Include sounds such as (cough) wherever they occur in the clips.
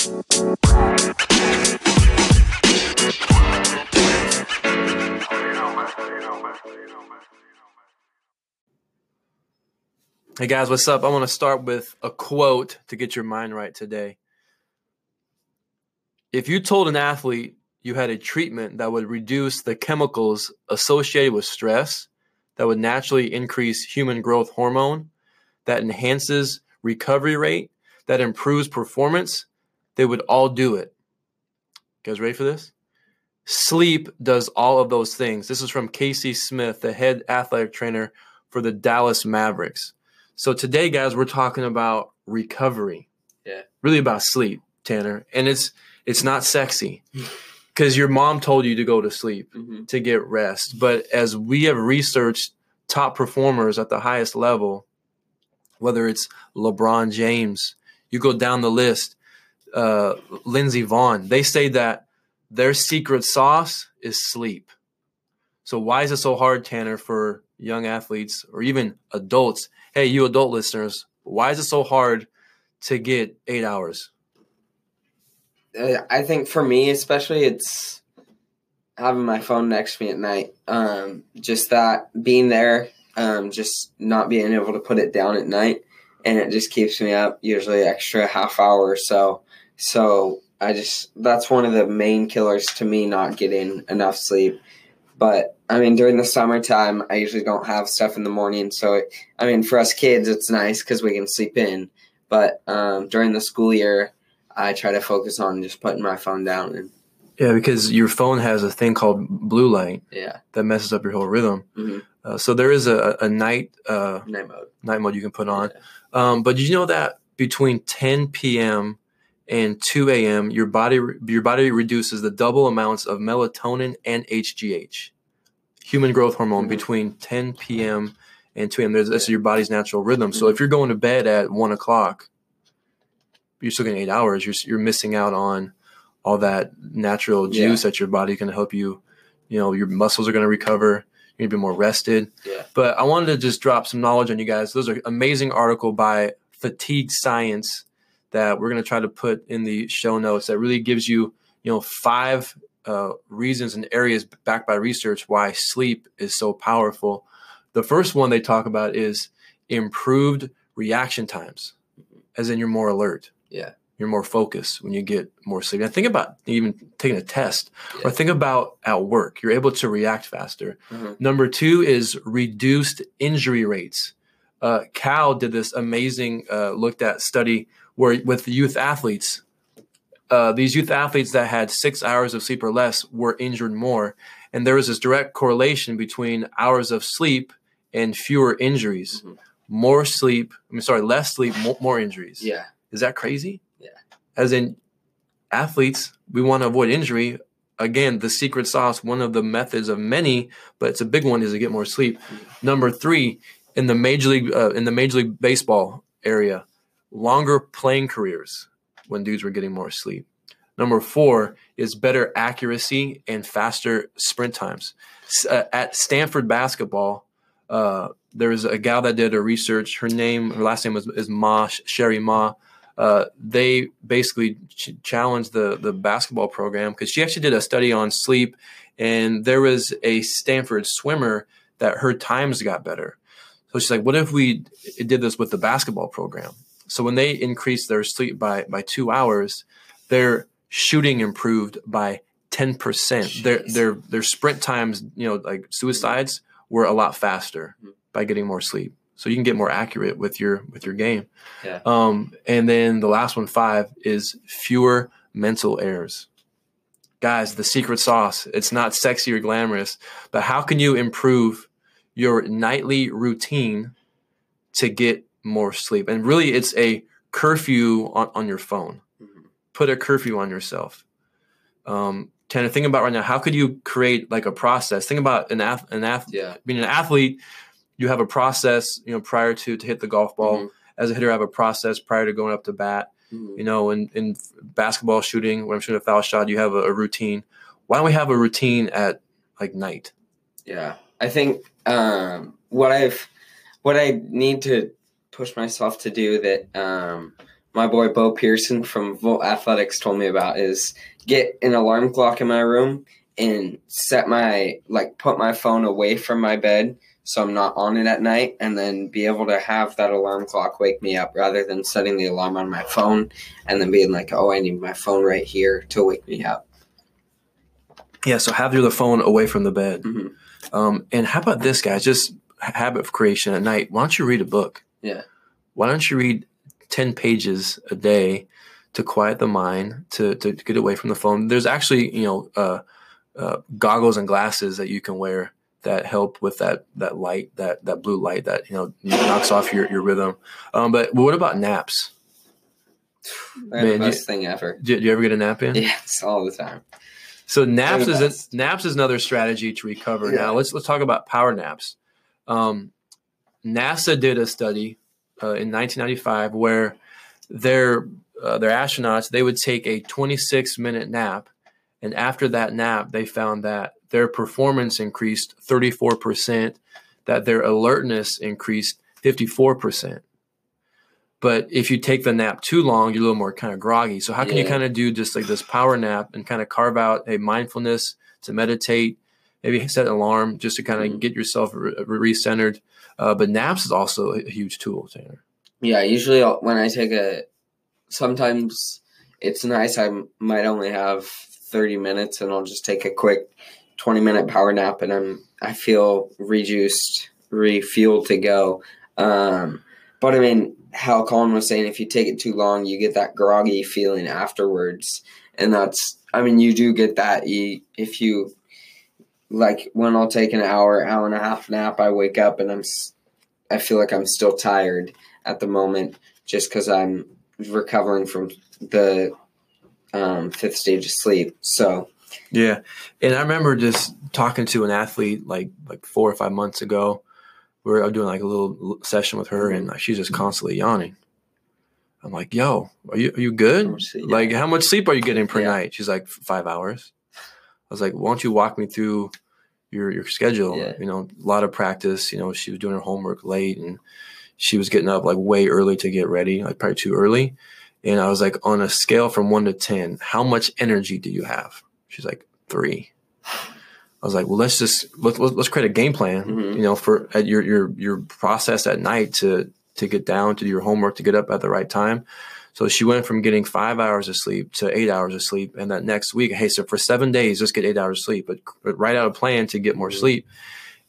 Hey guys, what's up? I want to start with a quote to get your mind right today. If you told an athlete you had a treatment that would reduce the chemicals associated with stress, that would naturally increase human growth hormone, that enhances recovery rate, that improves performance, they would all do it. You guys ready for this? Sleep does all of those things. This is from Casey Smith, the head athletic trainer for the Dallas Mavericks. So today, guys, we're talking about recovery. Yeah. Really about sleep, Tanner. And it's it's not sexy. (laughs) Because your mom told you to go to sleep Mhm. to get rest. But as we have researched top performers at the highest level, whether it's LeBron James, you go down the list, uh, Lindsey Vonn, they say that their secret sauce is sleep. So why is it so hard, Tanner, for young athletes or even adults? Hey, you adult listeners, why is it so hard to get eight hours? Uh, I think for me, especially, it's having my phone next to me at night. Um, just that being there, um, just not being able to put it down at night, and it just keeps me up usually extra half hour or so. So I just that's one of the main killers to me, not getting enough sleep. But I mean, during the summertime, I usually don't have stuff in the morning. So it, I mean, for us kids, it's nice because we can sleep in. But um, during the school year, I try to focus on just putting my phone down and Yeah, because your phone has a thing called blue light yeah, that messes up your whole rhythm. Mhm. Uh, so there is a, a night uh, night mode. night mode you can put on. Um, but did you know that between 10 p.m. and 2 a.m., your body your body reduces the double amounts of melatonin and HGH, human growth hormone, Mhm. between 10 p.m. and 2 a.m. There's, This is your body's natural rhythm. So if you're going to bed at one o'clock, you're still getting eight hours. You're you're missing out on all that natural Yeah. juice that your body can help you. You know, your muscles are going to recover. You're going to be more rested. Yeah. But I wanted to just drop some knowledge on you guys. Those are amazing article by Fatigue Science that we're going to try to put in the show notes that really gives you, you know, five uh, reasons and areas backed by research why sleep is so powerful. The first one they talk about is improved reaction times, as in you're more alert. Yeah. You're more focused when you get more sleep. And think about even taking a test or think about at work. You're able to react faster. Mhm. Number two is reduced injury rates. Uh, Cal did this amazing uh, looked at study where with youth athletes, uh, these youth athletes that had six hours of sleep or less were injured more, and there was this direct correlation between hours of sleep and fewer injuries. Mhm. More sleep, I mean, sorry, less sleep, more, more injuries. Yeah. Is that crazy? Yeah. As in, athletes, we want to avoid injury. Again, the secret sauce, one of the methods of many, but it's a big one, is to get more sleep. Number three, in the major league, uh, in the major league baseball area, longer playing careers when dudes were getting more sleep. Number four is better accuracy and faster sprint times. Uh, at Stanford basketball, uh, there was a gal that did a research. Her name, her last name was is Mah Cheri Mah. Uh, they basically ch- challenged the the basketball program because she actually did a study on sleep, and there was a Stanford swimmer that her times got better. So she's like, "What if we did this with the basketball program?" So when they increased their sleep by by two hours, their shooting improved by ten percent. Their their their sprint times, you know, like suicides, were a lot faster Mhm. by getting more sleep. So you can get more accurate with your with your game. Yeah. Um, and then the last one, five, is fewer mental errors. Guys, the secret sauce. It's not sexy or glamorous, but how can you improve your nightly routine to get more sleep. And really, it's a curfew on, on your phone. Mhm. Put a curfew on yourself. Um, of think about right now, how could you create like a process? Think about an ath- an ath- Yeah. being an athlete, you have a process, you know, prior to to hit the golf ball. Mhm. As a hitter, I have a process prior to going up to bat. Mhm. You know, in, in basketball shooting, when I'm shooting a foul shot, you have a, a routine. Why don't we have a routine at like night? Yeah, I think um, what I've what I need to push myself to do that um, my boy Bo Pearson from Volt Athletics told me about is get an alarm clock in my room and set my like put my phone away from my bed so I'm not on it at night and then be able to have that alarm clock wake me up rather than setting the alarm on my phone and then being like, oh, I need my phone right here to wake me up. Yeah, so have your the phone away from the bed. Mhm. Um, and how about this, guys? Just habit of creation at night. Why don't you read a book? Yeah. Why don't you read ten pages a day to quiet the mind, to to get away from the phone? There's actually you know uh, uh, goggles and glasses that you can wear that help with that that light, that that blue light that you know knocks off your your rhythm. Um, but what about naps? They're the Man, you- best thing ever. Do, do you ever get a nap in? Yes, all the time. So naps is a, naps is another strategy to recover. Yeah. Now let's let's talk about power naps. Um, NASA did a study uh, in 1995 where their uh, their astronauts they would take a 26 minute nap, and after that nap they found that their performance increased 34 percent, that their alertness increased 54 percent. But if you take the nap too long, you're a little more kind of groggy. So how can you kind of do just like this power nap and kind of carve out a mindfulness to meditate, maybe set an alarm just to kind of Mhm. get yourself re- re-centered. Uh, but naps is also a huge tool, Tanner. Yeah, usually when I take a, sometimes it's nice. I might only have thirty minutes, and I'll just take a quick twenty minute power nap, and I'm I feel rejuiced, refueled to go. Um, but I mean, how Colin was saying, if you take it too long, you get that groggy feeling afterwards, and that's I mean, you do get that. You if you like when I'll take an hour, hour and a half nap, I wake up and I'm I feel like I'm still tired at the moment just because I'm recovering from the um, fifth stage of sleep. So Yeah, and I remember just talking to an athlete like like four or five months ago. We are doing like a little session with her, and she's just constantly yawning. I'm like, "Yo, are you are you good? Like, how much sleep are you getting per Yeah. night?" She's like, five hours." I was like, "Why don't you walk me through your your schedule? Yeah. You know, a lot of practice. You know, she was doing her homework late, and she was getting up like way early to get ready, like probably too early." And I was like, on a scale from one to ten, how much energy do you have? She's like three. I was like, well, let's just let's let's create a game plan, Mhm. you know, for at your your your process at night to to get down to do your homework to get up at the right time. So she went from getting five hours of sleep to eight hours of sleep, and that next week, hey, so for seven days, just get eight hours of sleep, but, but write out a plan to get more sleep.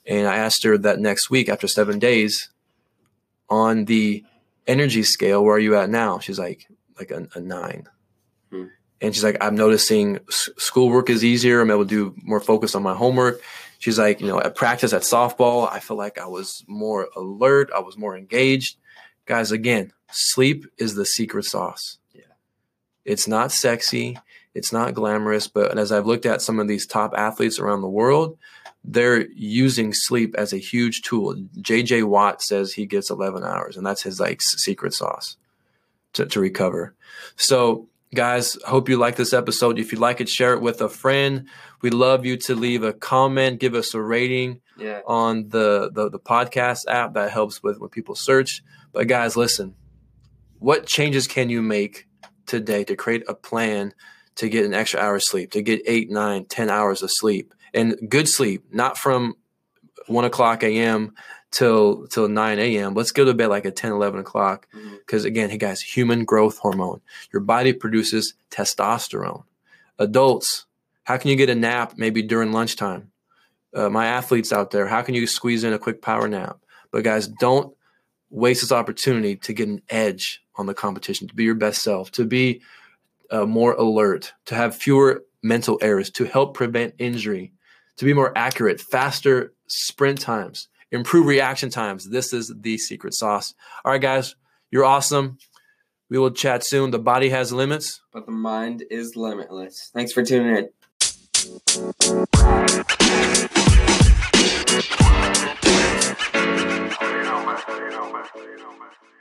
And I asked her that next week, after seven days, on the energy scale, where are you at now? She's like, like a, a nine. Hmm. And she's like, I'm noticing s- schoolwork is easier. I'm able to do more focus on my homework. She's like, you know, at practice at softball, I feel like I was more alert. I was more engaged. Guys, again, sleep is the secret sauce. Yeah. It's not sexy. It's not glamorous. But as I've looked at some of these top athletes around the world, they're using sleep as a huge tool. JJ Watt says he gets 11 hours, and that's his like secret sauce to, to recover. So, guys, hope you like this episode. If you like it, share it with a friend. We'd love you to leave a comment, give us a rating yeah, on the, the, the podcast app. That helps with when people search. But, guys, listen, what changes can you make today to create a plan to get an extra hour of sleep, to get eight, nine, ten hours of sleep? And good sleep, not from one o'clock a.m. till till 9 a.m. Let's go to bed like at 10, 11 o'clock. Because again, hey guys, human growth hormone. Your body produces testosterone. Adults, how can you get a nap maybe during lunchtime? Uh, my athletes out there, how can you squeeze in a quick power nap? But guys, don't waste this opportunity to get an edge on the competition, to be your best self, to be uh, more alert, to have fewer mental errors, to help prevent injury, to be more accurate, faster sprint times, improve reaction times. This is the secret sauce. All right, guys, you're awesome. We will chat soon. The body has limits, but the mind is limitless. Thanks for tuning in you with man.